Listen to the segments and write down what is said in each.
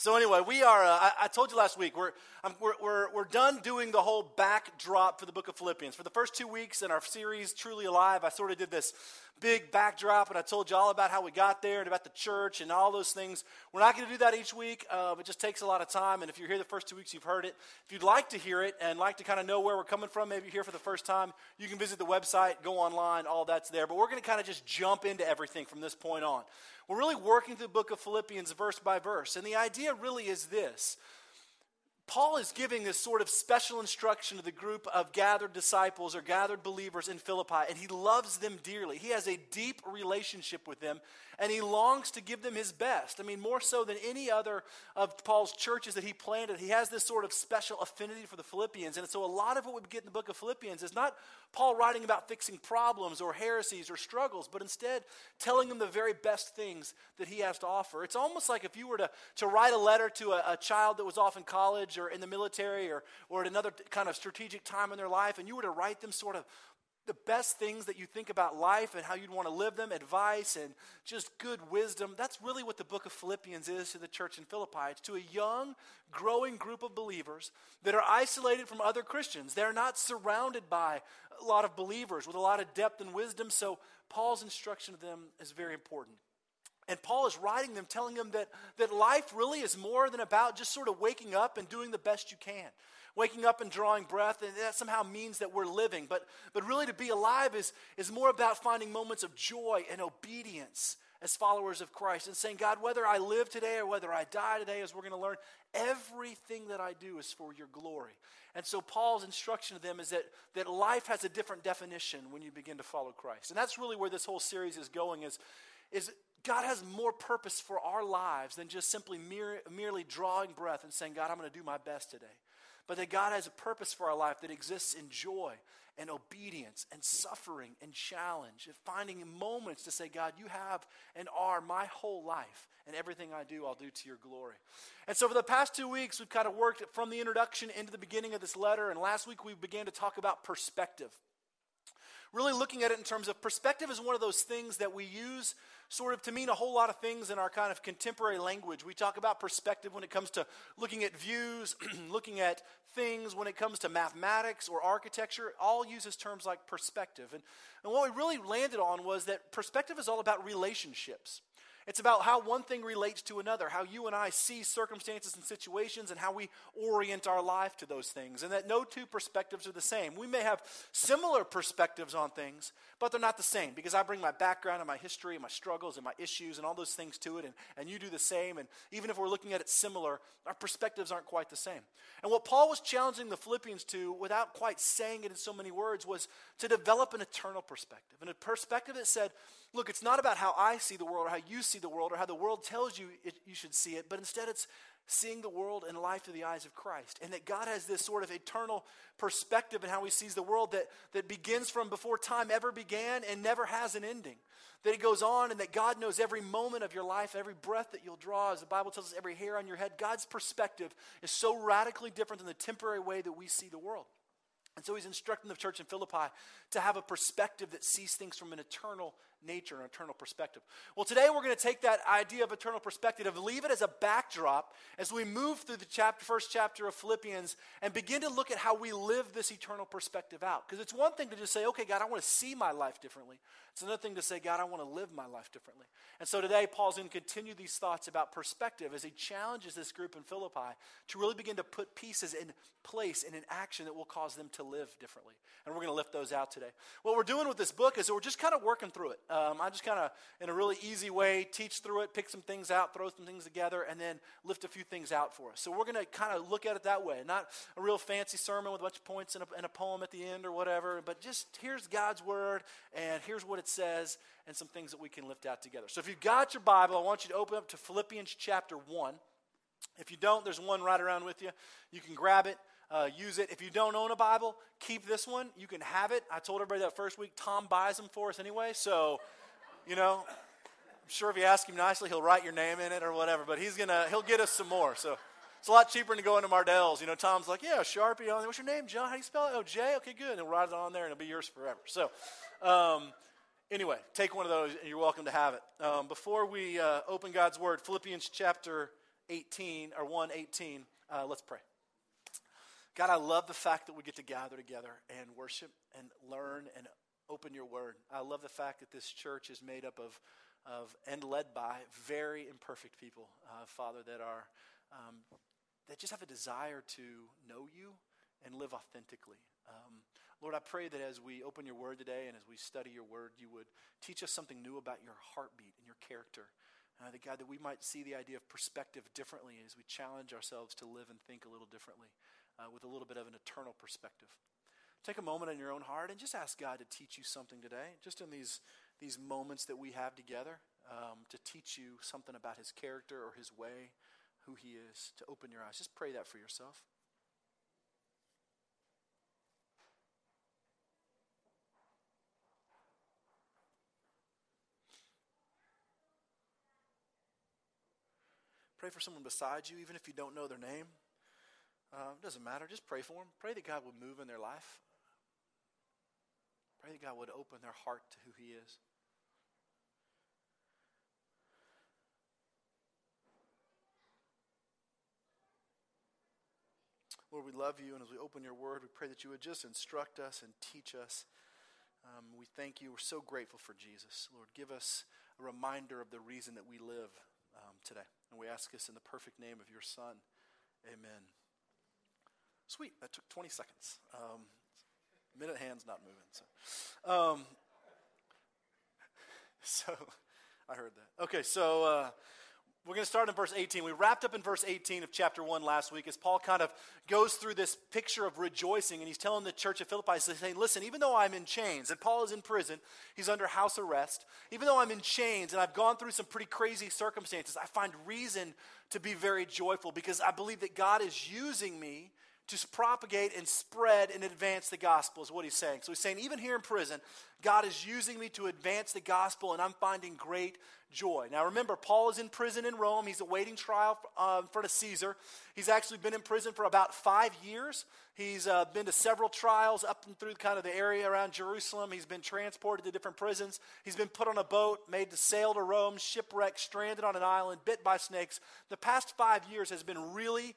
So anyway, we are. Uh, I, I, told you last week we're, um, we're, we're we're done doing the whole backdrop for the book of Philippians. For the first two weeks in our series, Truly Alive, I sort of did this big backdrop, and I told you all about how we got there and about the church and all those things. We're not going to do that each week. Uh, it just takes a lot of time. And if you're here the first two weeks, you've heard it. If you'd like to hear it and like to kind of know where we're coming from, maybe you're here for the first time, you can visit the website, go online, all that's there. But we're going to kind of just jump into everything from this point on. We're really working through the book of Philippians verse by verse. And the idea really is this Paul is giving this sort of special instruction to the group of gathered disciples or gathered believers in Philippi, and he loves them dearly. He has a deep relationship with them, and he longs to give them his best. I mean, more so than any other of Paul's churches that he planted, he has this sort of special affinity for the Philippians. And so, a lot of what we get in the book of Philippians is not Paul writing about fixing problems or heresies or struggles, but instead telling them the very best things that he has to offer. It's almost like if you were to, to write a letter to a, a child that was off in college or in the military or, or at another kind of strategic time in their life, and you were to write them sort of the best things that you think about life and how you'd want to live them, advice and just good wisdom. That's really what the book of Philippians is to the church in Philippi. It's to a young, growing group of believers that are isolated from other Christians. They're not surrounded by a lot of believers with a lot of depth and wisdom, so Paul's instruction to them is very important. And Paul is writing them, telling them that, that life really is more than about just sort of waking up and doing the best you can waking up and drawing breath, and that somehow means that we're living. But, but really, to be alive is, is more about finding moments of joy and obedience as followers of Christ and saying, God, whether I live today or whether I die today, as we're going to learn, everything that I do is for your glory. And so Paul's instruction to them is that, that life has a different definition when you begin to follow Christ. And that's really where this whole series is going is, is God has more purpose for our lives than just simply mere, merely drawing breath and saying, God, I'm going to do my best today but that God has a purpose for our life that exists in joy and obedience and suffering and challenge and finding moments to say, God, you have and are my whole life, and everything I do, I'll do to your glory. And so, for the past two weeks, we've kind of worked from the introduction into the beginning of this letter, and last week we began to talk about perspective. Really looking at it in terms of perspective is one of those things that we use sort of to mean a whole lot of things in our kind of contemporary language. We talk about perspective when it comes to looking at views, looking at things, when it comes to mathematics or architecture, all uses terms like perspective. And, and what we really landed on was that perspective is all about relationships. It's about how one thing relates to another, how you and I see circumstances and situations, and how we orient our life to those things. And that no two perspectives are the same. We may have similar perspectives on things, but they're not the same because I bring my background and my history and my struggles and my issues and all those things to it, and, and you do the same. And even if we're looking at it similar, our perspectives aren't quite the same. And what Paul was challenging the Philippians to, without quite saying it in so many words, was to develop an eternal perspective. And a perspective that said, look, it's not about how I see the world or how you see the world or how the world tells you it, you should see it, but instead it's seeing the world and life through the eyes of Christ. And that God has this sort of eternal perspective in how he sees the world that, that begins from before time ever began and never has an ending. That it goes on and that God knows every moment of your life, every breath that you'll draw, as the Bible tells us, every hair on your head. God's perspective is so radically different than the temporary way that we see the world. And so he's instructing the church in Philippi to have a perspective that sees things from an eternal nature, and eternal perspective. Well, today we're going to take that idea of eternal perspective and leave it as a backdrop as we move through the chapter, first chapter of Philippians and begin to look at how we live this eternal perspective out. Because it's one thing to just say, okay, God, I want to see my life differently. It's another thing to say, God, I want to live my life differently. And so today, Paul's going to continue these thoughts about perspective as he challenges this group in Philippi to really begin to put pieces in place and in action that will cause them to live differently. And we're going to lift those out today. What we're doing with this book is we're just kind of working through it. Um, I just kind of, in a really easy way, teach through it, pick some things out, throw some things together, and then lift a few things out for us. So we're going to kind of look at it that way. Not a real fancy sermon with a bunch of points and a, and a poem at the end or whatever, but just here's God's word, and here's what says, and some things that we can lift out together. So if you've got your Bible, I want you to open up to Philippians chapter 1. If you don't, there's one right around with you. You can grab it uh, use it. If you don't own a Bible, keep this one. You can have it. I told everybody that first week, Tom buys them for us anyway. So, you know, I'm sure if you ask him nicely, he'll write your name in it or whatever. But he's gonna, he'll get us some more. So it's a lot cheaper than going to Mardel's. You know, Tom's like, yeah, Sharpie. On there. What's your name, John? How do you spell it? Oh, J. Okay, good. And he'll write it on there, and it'll be yours forever. So. Um, anyway, take one of those, and you're welcome to have it. Um, before we uh, open God's Word, Philippians chapter 18 or 118. Uh, let's pray. God, I love the fact that we get to gather together and worship and learn and open your word. I love the fact that this church is made up of, of and led by very imperfect people, uh, Father, that are um, that just have a desire to know you and live authentically. Um, Lord, I pray that as we open your word today and as we study your word, you would teach us something new about your heartbeat and your character. Uh, that God, that we might see the idea of perspective differently as we challenge ourselves to live and think a little differently uh, with a little bit of an eternal perspective. Take a moment in your own heart and just ask God to teach you something today, just in these, these moments that we have together, um, to teach you something about his character or his way, who he is, to open your eyes. Just pray that for yourself. Pray for someone beside you, even if you don't know their name. Uh, it doesn't matter. Just pray for them. Pray that God would move in their life. Pray that God would open their heart to who He is. Lord, we love you, and as we open your word, we pray that you would just instruct us and teach us. Um, we thank you. We're so grateful for Jesus. Lord, give us a reminder of the reason that we live um, today. And we ask this in the perfect name of your Son. Amen. Sweet, that took 20 seconds. Um, minute hand's not moving. So, um, so I heard that. Okay, so uh, we're going to start in verse 18. We wrapped up in verse 18 of chapter 1 last week as Paul kind of goes through this picture of rejoicing, and he's telling the church of Philippi, he's saying, Listen, even though I'm in chains, and Paul is in prison, he's under house arrest, even though I'm in chains and I've gone through some pretty crazy circumstances, I find reason to be very joyful because I believe that God is using me to propagate and spread and advance the gospel, is what he's saying. So he's saying, even here in prison, God is using me to advance the gospel, and I'm finding great joy. Now remember, Paul is in prison in Rome. He's awaiting trial uh, in front of Caesar. He's actually been in prison for about five years. He's uh, been to several trials up and through kind of the area around Jerusalem. He's been transported to different prisons. He's been put on a boat, made to sail to Rome, shipwrecked, stranded on an island, bit by snakes. The past five years has been really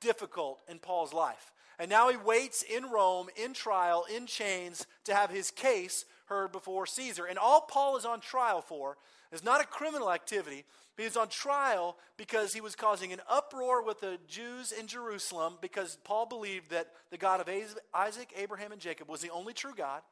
difficult in Paul's life. And now he waits in Rome, in trial, in chains, to have his case heard before Caesar. And all Paul is on trial for is not a criminal activity, but he's on trial because he was causing an uproar with the Jews in Jerusalem because Paul believed that the God of Isaac, Abraham, and Jacob was the only true God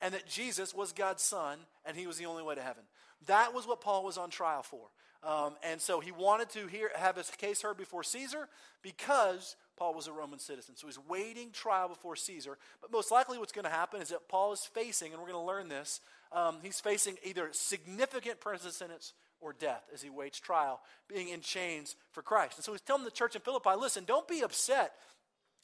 and that Jesus was God's son and he was the only way to heaven. That was what Paul was on trial for. Um, and so he wanted to hear, have his case heard before Caesar because Paul was a Roman citizen. So he's waiting trial before Caesar. But most likely what's going to happen is that Paul is facing, and we're going to learn this, um, he's facing either significant prison sentence or death as he waits trial, being in chains for Christ. And so he's telling the church in Philippi, listen, don't be upset.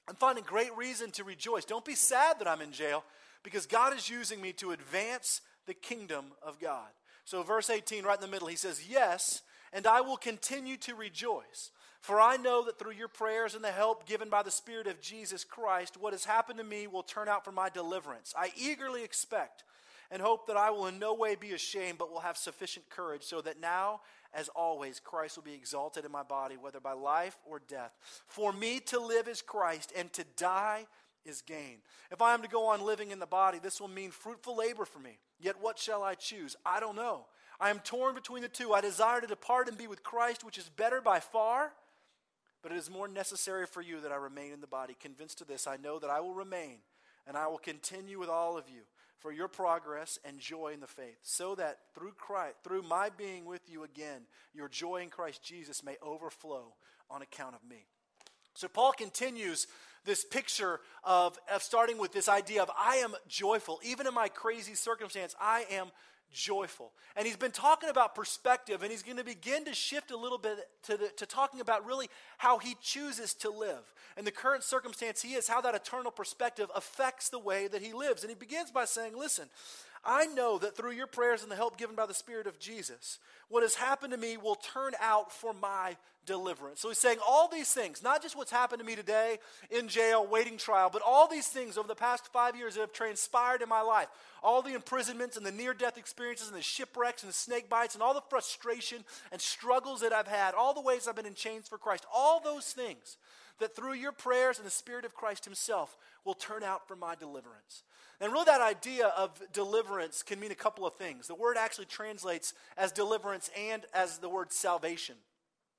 I'm finding great reason to rejoice. Don't be sad that I'm in jail because God is using me to advance the kingdom of God. So, verse 18, right in the middle, he says, Yes, and I will continue to rejoice. For I know that through your prayers and the help given by the Spirit of Jesus Christ, what has happened to me will turn out for my deliverance. I eagerly expect and hope that I will in no way be ashamed, but will have sufficient courage, so that now, as always, Christ will be exalted in my body, whether by life or death. For me to live is Christ, and to die is gain. If I am to go on living in the body, this will mean fruitful labor for me. Yet what shall I choose? I don't know. I am torn between the two. I desire to depart and be with Christ, which is better by far. But it is more necessary for you that I remain in the body. Convinced of this, I know that I will remain and I will continue with all of you for your progress and joy in the faith, so that through Christ, through my being with you again, your joy in Christ Jesus may overflow on account of me. So Paul continues this picture of, of starting with this idea of I am joyful. Even in my crazy circumstance, I am joyful. And he's been talking about perspective, and he's going to begin to shift a little bit to, the, to talking about really how he chooses to live. And the current circumstance he is, how that eternal perspective affects the way that he lives. And he begins by saying, Listen, I know that through your prayers and the help given by the Spirit of Jesus, what has happened to me will turn out for my deliverance. So he's saying all these things, not just what's happened to me today in jail, waiting trial, but all these things over the past five years that have transpired in my life. All the imprisonments and the near death experiences and the shipwrecks and the snake bites and all the frustration and struggles that I've had, all the ways I've been in chains for Christ, all those things that through your prayers and the Spirit of Christ Himself will turn out for my deliverance. And really, that idea of deliverance can mean a couple of things. The word actually translates as deliverance and as the word salvation.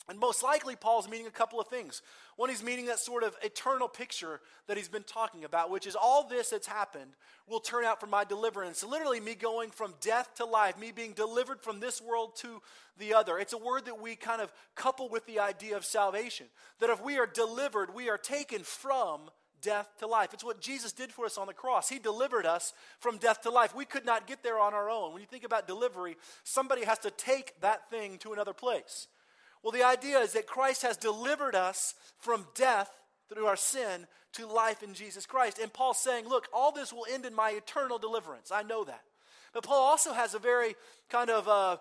And most likely, Paul's meaning a couple of things. One, he's meaning that sort of eternal picture that he's been talking about, which is all this that's happened will turn out for my deliverance. Literally, me going from death to life, me being delivered from this world to the other. It's a word that we kind of couple with the idea of salvation. That if we are delivered, we are taken from death to life. It's what Jesus did for us on the cross. He delivered us from death to life. We could not get there on our own. When you think about delivery, somebody has to take that thing to another place. Well, the idea is that Christ has delivered us from death through our sin to life in Jesus Christ. And Paul's saying, look, all this will end in my eternal deliverance. I know that. But Paul also has a very kind of uh,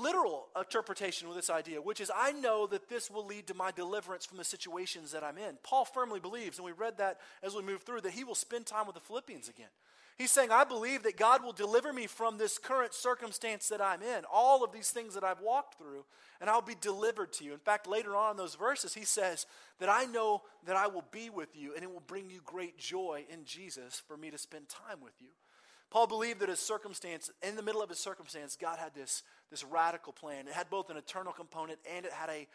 literal interpretation with this idea, which is I know that this will lead to my deliverance from the situations that I'm in. Paul firmly believes, and we read that as we move through, that he will spend time with the Philippians again. He's saying, I believe that God will deliver me from this current circumstance that I'm in, all of these things that I've walked through, and I'll be delivered to you. In fact, later on in those verses, he says that I know that I will be with you, and it will bring you great joy in Jesus for me to spend time with you. Paul believed that his circumstance, in the middle of his circumstance, God had this, this radical plan. It had both an eternal component and it had a,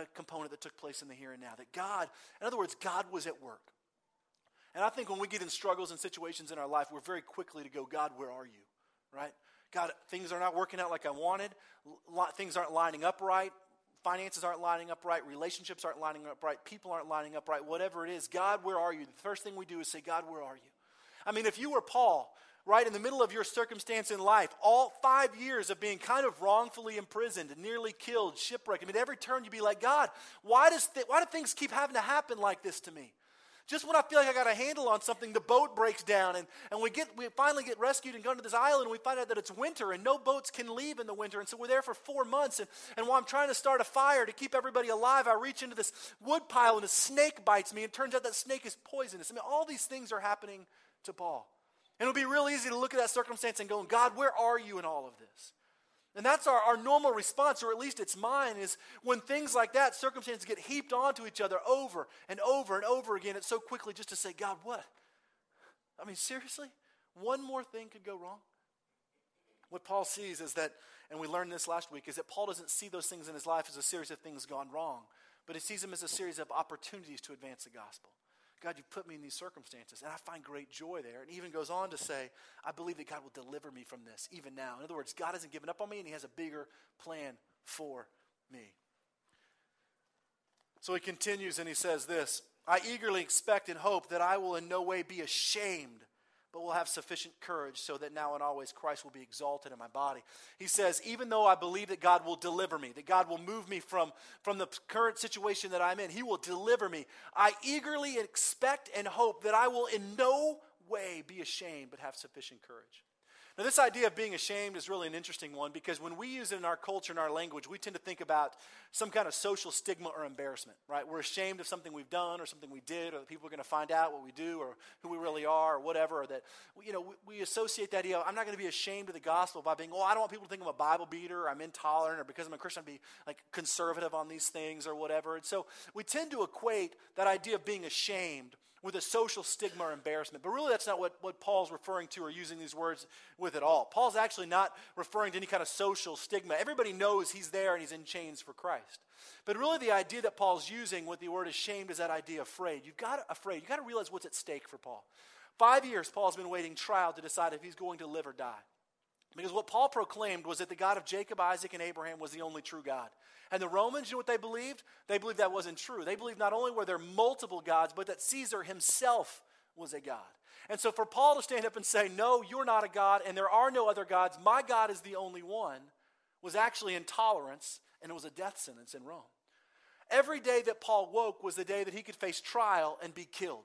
a component that took place in the here and now. That God, in other words, God was at work. And I think when we get in struggles and situations in our life, we're very quickly to go, God, where are you? Right? God, things are not working out like I wanted. Things aren't lining up right. Finances aren't lining up right. Relationships aren't lining up right. People aren't lining up right. Whatever it is, God, where are you? The first thing we do is say, God, where are you? I mean, if you were Paul, right in the middle of your circumstance in life, all five years of being kind of wrongfully imprisoned, nearly killed, shipwrecked, I mean, every turn you'd be like, God, why, does th- why do things keep having to happen like this to me? Just when I feel like I got a handle on something, the boat breaks down and, and we, get, we finally get rescued and go to this island and we find out that it's winter and no boats can leave in the winter. And so we're there for four months. And, and while I'm trying to start a fire to keep everybody alive, I reach into this wood pile and a snake bites me. And turns out that snake is poisonous. I mean, all these things are happening to Paul. And it'll be real easy to look at that circumstance and go, God, where are you in all of this? And that's our, our normal response, or at least it's mine, is when things like that, circumstances get heaped onto each other over and over and over again, it's so quickly just to say, God, what? I mean, seriously? One more thing could go wrong? What Paul sees is that, and we learned this last week, is that Paul doesn't see those things in his life as a series of things gone wrong, but he sees them as a series of opportunities to advance the gospel. God, you put me in these circumstances, and I find great joy there. And even goes on to say, I believe that God will deliver me from this even now. In other words, God hasn't given up on me, and He has a bigger plan for me. So he continues and he says this I eagerly expect and hope that I will in no way be ashamed but will have sufficient courage so that now and always Christ will be exalted in my body. He says, even though I believe that God will deliver me, that God will move me from, from the current situation that I'm in, He will deliver me. I eagerly expect and hope that I will in no way be ashamed, but have sufficient courage. Now, this idea of being ashamed is really an interesting one because when we use it in our culture and our language, we tend to think about some kind of social stigma or embarrassment, right? We're ashamed of something we've done or something we did, or that people are going to find out what we do or who we really are or whatever, or that, you know, we, we associate that idea I'm not going to be ashamed of the gospel by being, oh, I don't want people to think I'm a Bible beater or I'm intolerant or because I'm a Christian, I'm be like conservative on these things or whatever. And so we tend to equate that idea of being ashamed with a social stigma or embarrassment. But really, that's not what, what Paul's referring to or using these words with at all. Paul's actually not referring to any kind of social stigma. Everybody knows he's there and he's in chains for Christ. But really, the idea that Paul's using with the word ashamed is that idea of afraid. You've got to, afraid. You've got to realize what's at stake for Paul. Five years, Paul's been waiting trial to decide if he's going to live or die. Because what Paul proclaimed was that the God of Jacob, Isaac, and Abraham was the only true God. And the Romans, you know what they believed? They believed that wasn't true. They believed not only were there multiple gods, but that Caesar himself was a God. And so for Paul to stand up and say, No, you're not a God, and there are no other gods, my God is the only one, was actually intolerance, and it was a death sentence in Rome. Every day that Paul woke was the day that he could face trial and be killed.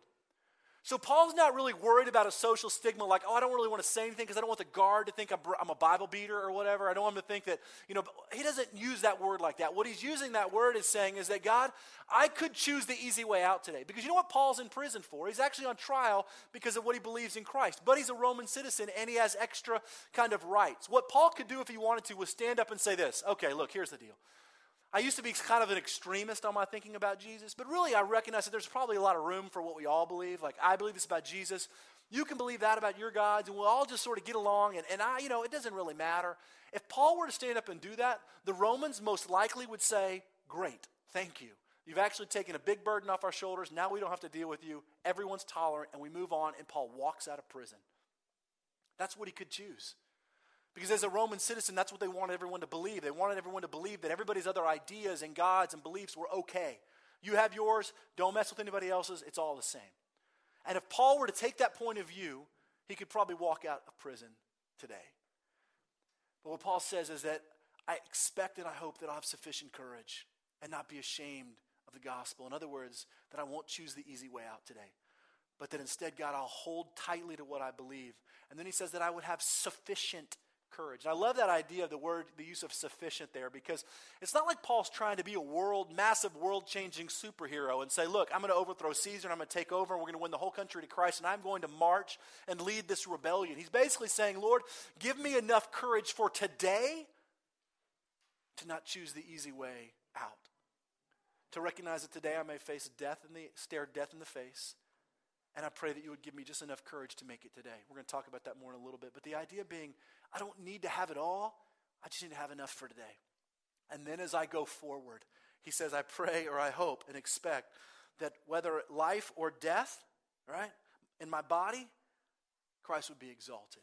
So Paul's not really worried about a social stigma like, oh, I don't really want to say anything because I don't want the guard to think I'm, a Bible beater or whatever. I don't want him to think that, you know, he doesn't use that word like that. What he's using that word is saying is that, God, I could choose the easy way out today. Because you know what Paul's in prison for? He's actually on trial because of what he believes in Christ. But he's a Roman citizen and he has extra kind of rights. What Paul could do if he wanted to was stand up and say this okay, look, here's the deal. I used to be kind of an extremist on my thinking about Jesus, but really I recognize that there's probably a lot of room for what we all believe. Like, I believe this about Jesus. You can believe that about your gods, and we'll all just sort of get along. And, and I, you know, it doesn't really matter. If Paul were to stand up and do that, the Romans most likely would say, Great, thank you. You've actually taken a big burden off our shoulders. Now we don't have to deal with you. Everyone's tolerant, and we move on, and Paul walks out of prison. That's what he could choose. Because as a Roman citizen, that's what they wanted everyone to believe. They wanted everyone to believe that everybody's other ideas and gods and beliefs were okay. You have yours, don't mess with anybody else's, it's all the same. And if Paul were to take that point of view, he could probably walk out of prison today. But what Paul says is that I expect and I hope that I'll have sufficient courage and not be ashamed of the gospel. In other words, that I won't choose the easy way out today, but that instead, God, I'll hold tightly to what I believe. And then he says that I would have sufficient courage. And I love that idea of the word, the use of sufficient there, because it's not like Paul's trying to be a world, massive, world changing superhero and say, look, I'm going to overthrow Caesar and I'm going to take over and we're going to win the whole country to Christ and I'm going to march and lead this rebellion. He's basically saying, Lord, give me enough courage for today to not choose the easy way out. To recognize that today I may face death in the stare death in the face. And I pray that you would give me just enough courage to make it today. We're going to talk about that more in a little bit. But the idea being, I don't need to have it all. I just need to have enough for today. And then as I go forward, he says, I pray or I hope and expect that whether life or death, right, in my body, Christ would be exalted.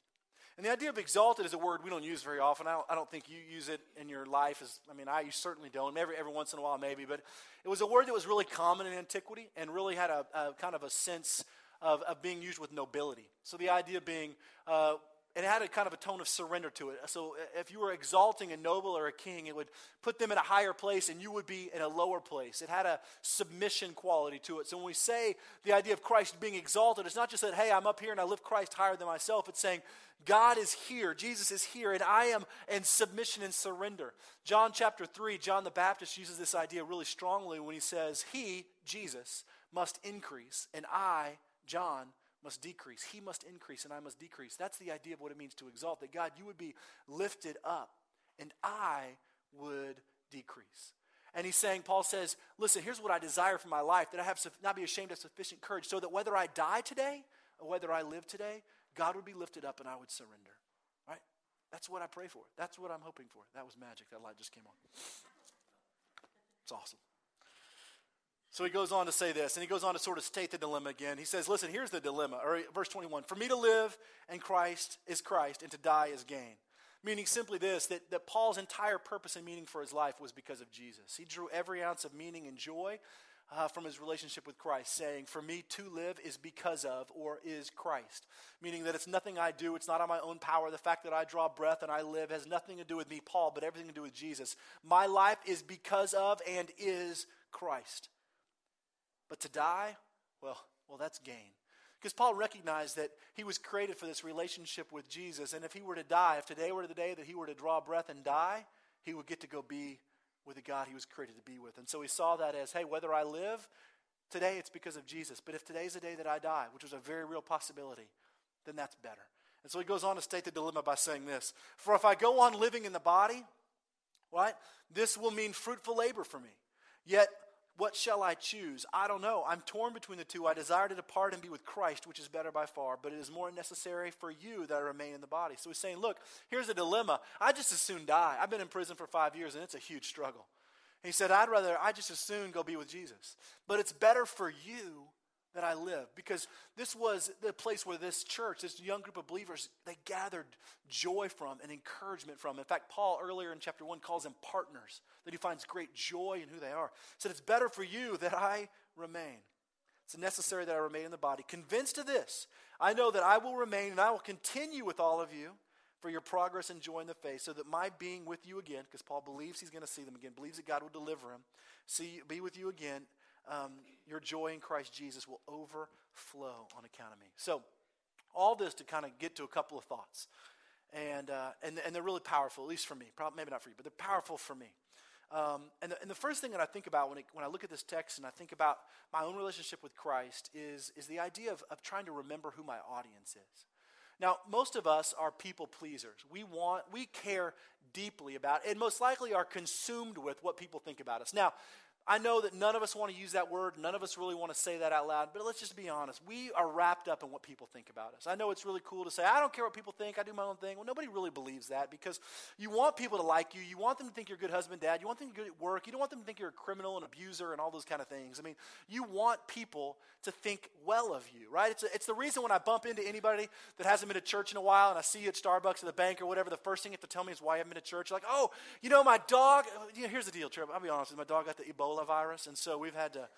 And the idea of exalted is a word we don't use very often. I don't, I don't think you use it in your life. As, I mean, I certainly don't. Every, every once in a while, maybe. But it was a word that was really common in antiquity and really had a, a kind of a sense of, of being used with nobility. So the idea being uh, it had a kind of a tone of surrender to it. So uh, if you were exalting a noble or a king, it would put them in a higher place and you would be in a lower place. It had a submission quality to it. So when we say the idea of Christ being exalted, it's not just that, hey, I'm up here and I lift Christ higher than myself. It's saying, God is here, Jesus is here, and I am in submission and surrender. John chapter 3, John the Baptist uses this idea really strongly when he says, He, Jesus, must increase, and I, John, must decrease. He must increase and I must decrease. That's the idea of what it means to exalt. That God, you would be lifted up and I would decrease. And he's saying, Paul says, listen, here's what I desire for my life that I have not be ashamed of sufficient courage, so that whether I die today or whether I live today, God would be lifted up and I would surrender. Right? That's what I pray for. That's what I'm hoping for. That was magic. That light just came on. It's awesome. So he goes on to say this, and he goes on to sort of state the dilemma again. He says, Listen, here's the dilemma. Or verse 21 For me to live and Christ is Christ, and to die is gain. Meaning simply this that, that Paul's entire purpose and meaning for his life was because of Jesus. He drew every ounce of meaning and joy uh, from his relationship with Christ, saying, For me to live is because of or is Christ. Meaning that it's nothing I do, it's not on my own power. The fact that I draw breath and I live has nothing to do with me, Paul, but everything to do with Jesus. My life is because of and is Christ. But to die, well, well, that's gain. Because Paul recognized that he was created for this relationship with Jesus. And if he were to die, if today were the day that he were to draw breath and die, he would get to go be with the God he was created to be with. And so he saw that as, hey, whether I live today, it's because of Jesus. But if today's the day that I die, which was a very real possibility, then that's better. And so he goes on to state the dilemma by saying this For if I go on living in the body, right, this will mean fruitful labor for me. Yet what shall I choose? I don't know. I'm torn between the two. I desire to depart and be with Christ, which is better by far, but it is more necessary for you that I remain in the body. So he's saying, Look, here's a dilemma. I just as soon die. I've been in prison for five years, and it's a huge struggle. he said, I'd rather, I just as soon go be with Jesus. But it's better for you that I live. Because this was the place where this church, this young group of believers, they gathered joy from and encouragement from. In fact, Paul earlier in chapter 1 calls them partners, that he finds great joy in who they are. He said, It's better for you that I remain. It's necessary that I remain in the body. Convinced of this, I know that I will remain and I will continue with all of you for your progress and joy in the faith, so that my being with you again, because Paul believes he's going to see them again, believes that God will deliver him, see, be with you again um, your joy in Christ Jesus will overflow on account of me. So, all this to kind of get to a couple of thoughts. And, uh, and, and they're really powerful, at least for me. Probably, maybe not for you, but they're powerful for me. Um, and, the, and, the, first thing that I think about when, it, when I look at this text and I think about my own relationship with Christ is, is the idea of, of trying to remember who my audience is. Now, most of us are people pleasers. We want, we care deeply about, and most likely are consumed with what people think about us. Now, I know that none of us want to use that word. None of us really want to say that out loud. But let's just be honest. We are wrapped up in what people think about us. I know it's really cool to say, I don't care what people think. I do my own thing. Well, nobody really believes that because you want people to like you. You want them to think you're a good husband, dad. You want them to be good at work. You don't want them to think you're a criminal and abuser and all those kind of things. I mean, you want people to think well of you, right? It's, a, it's the reason when I bump into anybody that hasn't been to church in a while and I see you at Starbucks or the bank or whatever, the first thing you have to tell me is why you haven't been to church. You're like, oh, you know, my dog, you know, here's the deal, Trip. I'll be honest, with you. my dog got the Ebola virus. And so we've had to,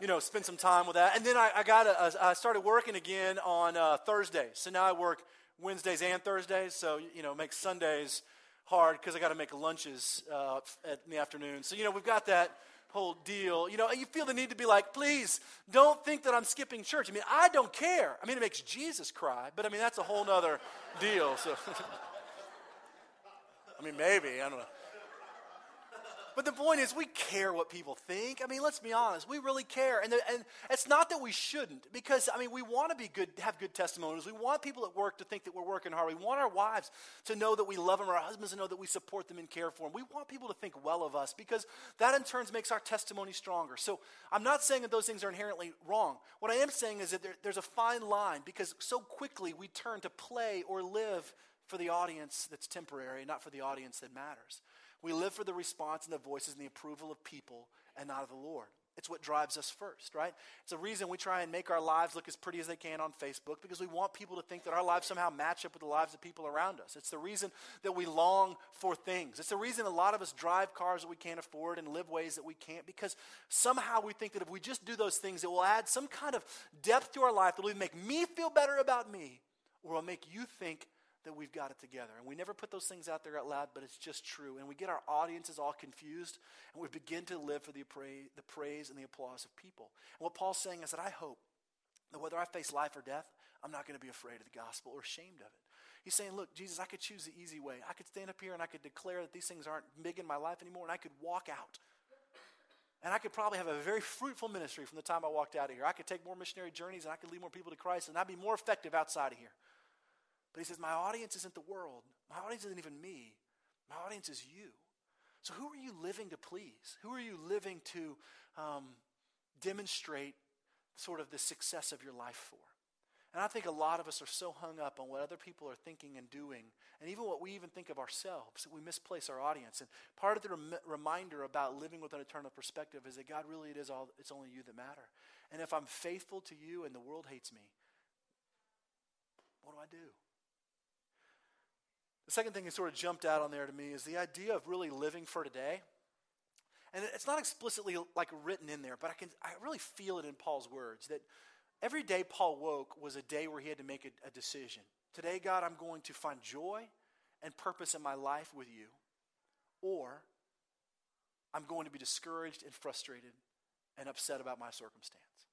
you know, spend some time with that. And then I, I got a, I started working again on uh, Thursdays. So now I work Wednesdays and Thursdays. So you know, make Sundays hard because I got to make lunches uh, at, in the afternoon. So you know, we've got that whole deal. You know, you feel the need to be like, please don't think that I'm skipping church. I mean, I don't care. I mean, it makes Jesus cry, but I mean, that's a whole other deal. So, I mean, maybe I don't know. But the point is, we care what people think. I mean, let's be honest, we really care. And, the, and it's not that we shouldn't, because, I mean, we want to be good, have good testimonies. We want people at work to think that we're working hard. We want our wives to know that we love them, our husbands to know that we support them and care for them. We want people to think well of us, because that in turn makes our testimony stronger. So I'm not saying that those things are inherently wrong. What I am saying is that there, there's a fine line, because so quickly we turn to play or live for the audience that's temporary, not for the audience that matters. We live for the response and the voices and the approval of people and not of the Lord. It's what drives us first, right? It's a reason we try and make our lives look as pretty as they can on Facebook because we want people to think that our lives somehow match up with the lives of people around us. It's the reason that we long for things. It's the reason a lot of us drive cars that we can't afford and live ways that we can't because somehow we think that if we just do those things, it will add some kind of depth to our life that will make me feel better about me or will make you think that we've got it together. And we never put those things out there out loud, but it's just true. And we get our audiences all confused, and we begin to live for the, appra- the praise and the applause of people. And what Paul's saying is that I hope that whether I face life or death, I'm not going to be afraid of the gospel or ashamed of it. He's saying, Look, Jesus, I could choose the easy way. I could stand up here and I could declare that these things aren't big in my life anymore, and I could walk out. And I could probably have a very fruitful ministry from the time I walked out of here. I could take more missionary journeys and I could lead more people to Christ, and I'd be more effective outside of here. But he says, My audience isn't the world. My audience isn't even me. My audience is you. So, who are you living to please? Who are you living to um, demonstrate sort of the success of your life for? And I think a lot of us are so hung up on what other people are thinking and doing, and even what we even think of ourselves, that we misplace our audience. And part of the rem- reminder about living with an eternal perspective is that God really it is all, it's only you that matter. And if I'm faithful to you and the world hates me, what do I do? The second thing that sort of jumped out on there to me is the idea of really living for today. And it's not explicitly like written in there, but I can I really feel it in Paul's words that every day Paul woke was a day where he had to make a, a decision. Today, God, I'm going to find joy and purpose in my life with you, or I'm going to be discouraged and frustrated and upset about my circumstance.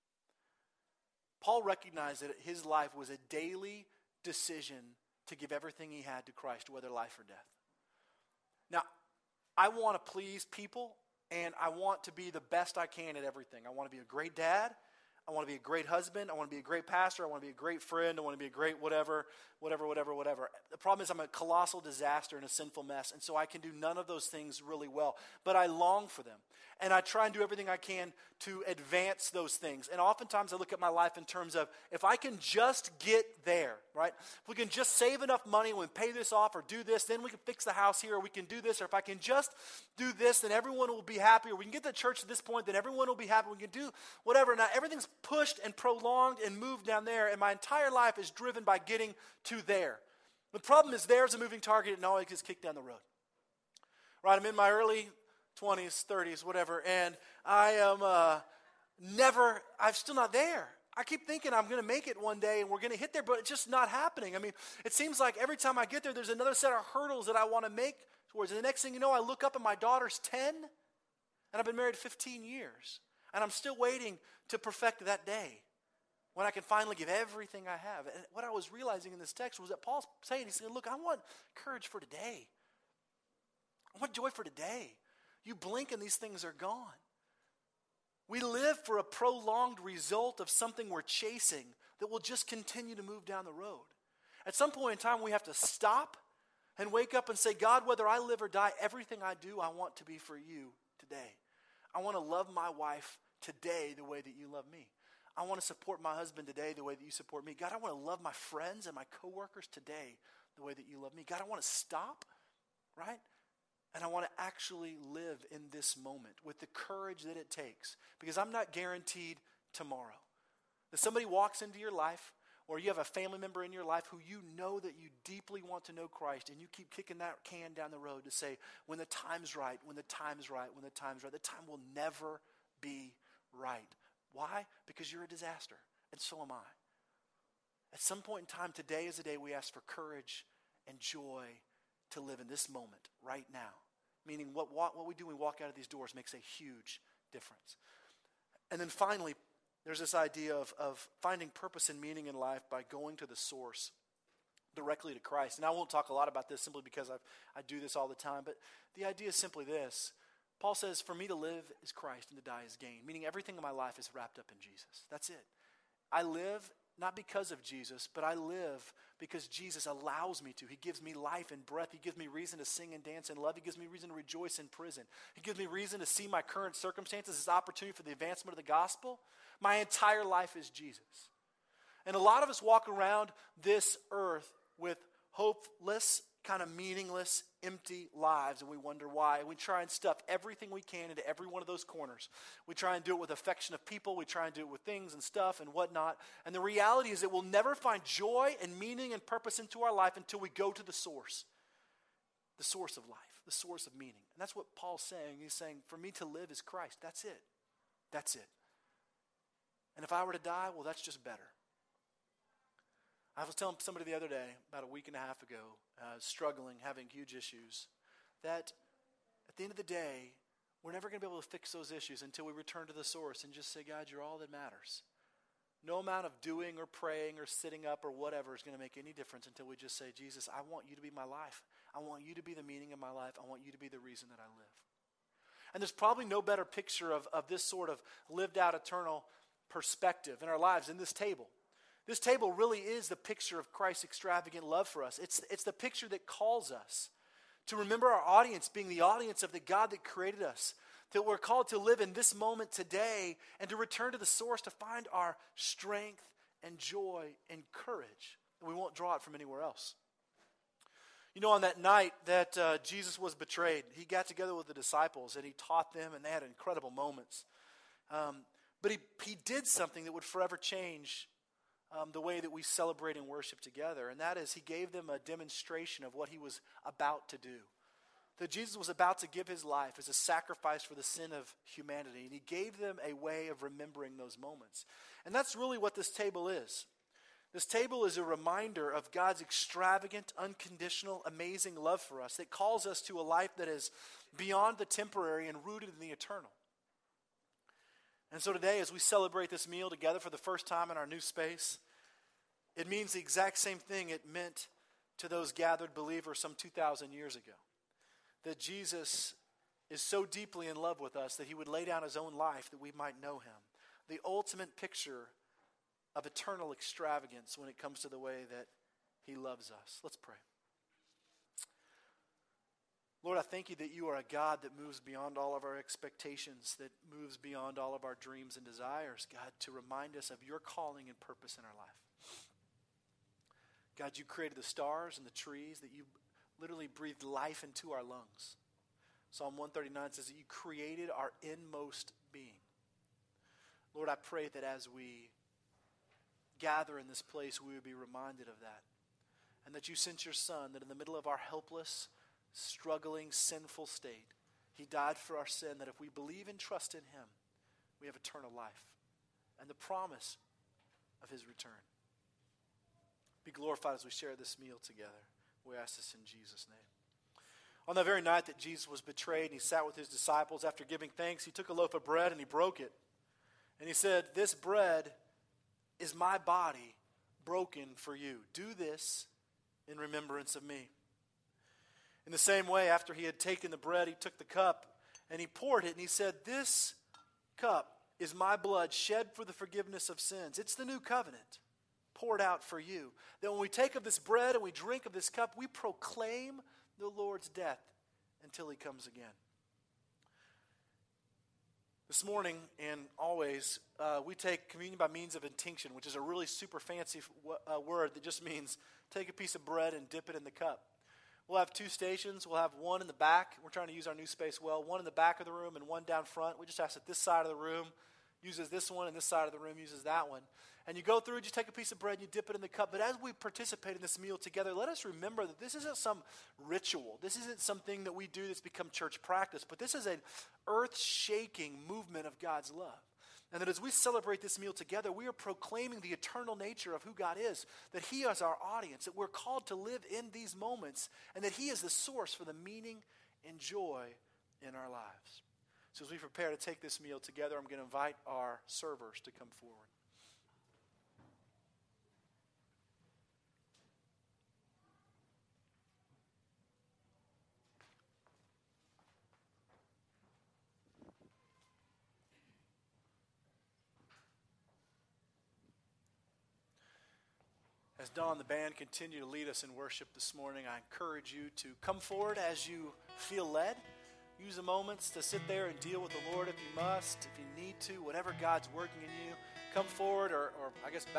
Paul recognized that his life was a daily decision to give everything he had to Christ, whether life or death. Now, I want to please people, and I want to be the best I can at everything. I want to be a great dad. I want to be a great husband. I want to be a great pastor. I want to be a great friend. I want to be a great whatever, whatever, whatever, whatever. The problem is, I'm a colossal disaster and a sinful mess, and so I can do none of those things really well. But I long for them. And I try and do everything I can to advance those things. And oftentimes I look at my life in terms of if I can just get there, right? If we can just save enough money and pay this off or do this, then we can fix the house here, or we can do this, or if I can just do this, then everyone will be happy, or we can get the church to this point, then everyone will be happy. We can do whatever. Now everything's pushed and prolonged and moved down there, and my entire life is driven by getting to there. The problem is there's a moving target and always gets kicked down the road. Right, I'm in my early 20s, 30s, whatever, and I am uh, never, I'm still not there. I keep thinking I'm going to make it one day and we're going to hit there, but it's just not happening. I mean, it seems like every time I get there, there's another set of hurdles that I want to make towards. And the next thing you know, I look up and my daughter's 10, and I've been married 15 years. And I'm still waiting to perfect that day when I can finally give everything I have. And what I was realizing in this text was that Paul's saying, he's saying, Look, I want courage for today. I want joy for today. You blink and these things are gone. We live for a prolonged result of something we're chasing that will just continue to move down the road. At some point in time, we have to stop and wake up and say, God, whether I live or die, everything I do, I want to be for you today. I want to love my wife today the way that you love me. I want to support my husband today the way that you support me. God, I want to love my friends and my coworkers today the way that you love me. God, I want to stop, right? And I want to actually live in this moment with the courage that it takes because I'm not guaranteed tomorrow. That somebody walks into your life or you have a family member in your life who you know that you deeply want to know Christ and you keep kicking that can down the road to say, when the time's right, when the time's right, when the time's right, the time will never be right. Why? Because you're a disaster, and so am I. At some point in time, today is the day we ask for courage and joy to live in this moment, right now. Meaning, what, what, what we do when we walk out of these doors makes a huge difference. And then finally, there's this idea of, of finding purpose and meaning in life by going to the source directly to Christ. And I won't talk a lot about this simply because I've, I do this all the time, but the idea is simply this Paul says, For me to live is Christ and to die is gain, meaning everything in my life is wrapped up in Jesus. That's it. I live not because of Jesus, but I live because Jesus allows me to. He gives me life and breath. He gives me reason to sing and dance and love. He gives me reason to rejoice in prison. He gives me reason to see my current circumstances as opportunity for the advancement of the gospel. My entire life is Jesus. And a lot of us walk around this earth with hopeless kind of meaningless, empty lives, and we wonder why. We try and stuff everything we can into every one of those corners. We try and do it with affection of people, we try and do it with things and stuff and whatnot. And the reality is that we'll never find joy and meaning and purpose into our life until we go to the source the source of life, the source of meaning. And that's what Paul's saying. He's saying, For me to live is Christ. That's it. That's it. And if I were to die, well, that's just better. I was telling somebody the other day, about a week and a half ago, uh, struggling, having huge issues, that at the end of the day, we're never going to be able to fix those issues until we return to the source and just say, God, you're all that matters. No amount of doing or praying or sitting up or whatever is going to make any difference until we just say, Jesus, I want you to be my life. I want you to be the meaning of my life. I want you to be the reason that I live. And there's probably no better picture of, of this sort of lived out eternal perspective in our lives in this table. This table really is the picture of Christ's extravagant love for us. It's, it's the picture that calls us to remember our audience being the audience of the God that created us, that we're called to live in this moment today and to return to the source to find our strength and joy and courage. We won't draw it from anywhere else. You know, on that night that uh, Jesus was betrayed, he got together with the disciples and he taught them, and they had incredible moments. Um, but he, he did something that would forever change um, the way that we celebrate and worship together. And that is, he gave them a demonstration of what he was about to do. That Jesus was about to give his life as a sacrifice for the sin of humanity. And he gave them a way of remembering those moments. And that's really what this table is. This table is a reminder of God's extravagant, unconditional, amazing love for us that calls us to a life that is beyond the temporary and rooted in the eternal. And so today, as we celebrate this meal together for the first time in our new space, it means the exact same thing it meant to those gathered believers some 2,000 years ago. That Jesus is so deeply in love with us that he would lay down his own life that we might know him. The ultimate picture of eternal extravagance when it comes to the way that he loves us. Let's pray. Lord, I thank you that you are a God that moves beyond all of our expectations, that moves beyond all of our dreams and desires, God, to remind us of your calling and purpose in our life. God, you created the stars and the trees, that you literally breathed life into our lungs. Psalm 139 says that you created our inmost being. Lord, I pray that as we gather in this place, we would be reminded of that. And that you sent your Son, that in the middle of our helpless, struggling, sinful state. He died for our sin, that if we believe and trust in Him, we have eternal life and the promise of His return. Be glorified as we share this meal together. We ask this in Jesus' name. On that very night that Jesus was betrayed and he sat with his disciples, after giving thanks, he took a loaf of bread and he broke it. And he said, This bread is my body broken for you. Do this in remembrance of me. In the same way, after he had taken the bread, he took the cup and he poured it and he said, This cup is my blood shed for the forgiveness of sins. It's the new covenant poured out for you. That when we take of this bread and we drink of this cup, we proclaim the Lord's death until he comes again. This morning and always, uh, we take communion by means of intinction, which is a really super fancy uh, word that just means take a piece of bread and dip it in the cup. We'll have two stations. We'll have one in the back. We're trying to use our new space well. One in the back of the room and one down front. We just ask that this side of the room uses this one and this side of the room uses that one. And you go through you take a piece of bread and you dip it in the cup. But as we participate in this meal together, let us remember that this isn't some ritual. This isn't something that we do that's become church practice, but this is an earth shaking movement of God's love. And that as we celebrate this meal together, we are proclaiming the eternal nature of who God is, that He is our audience, that we're called to live in these moments, and that He is the source for the meaning and joy in our lives. So, as we prepare to take this meal together, I'm going to invite our servers to come forward. Don, the band, continue to lead us in worship this morning, I encourage you to come forward as you feel led. Use the moments to sit there and deal with the Lord if you must, if you need to, whatever God's working in you. Come forward, or, or I guess back.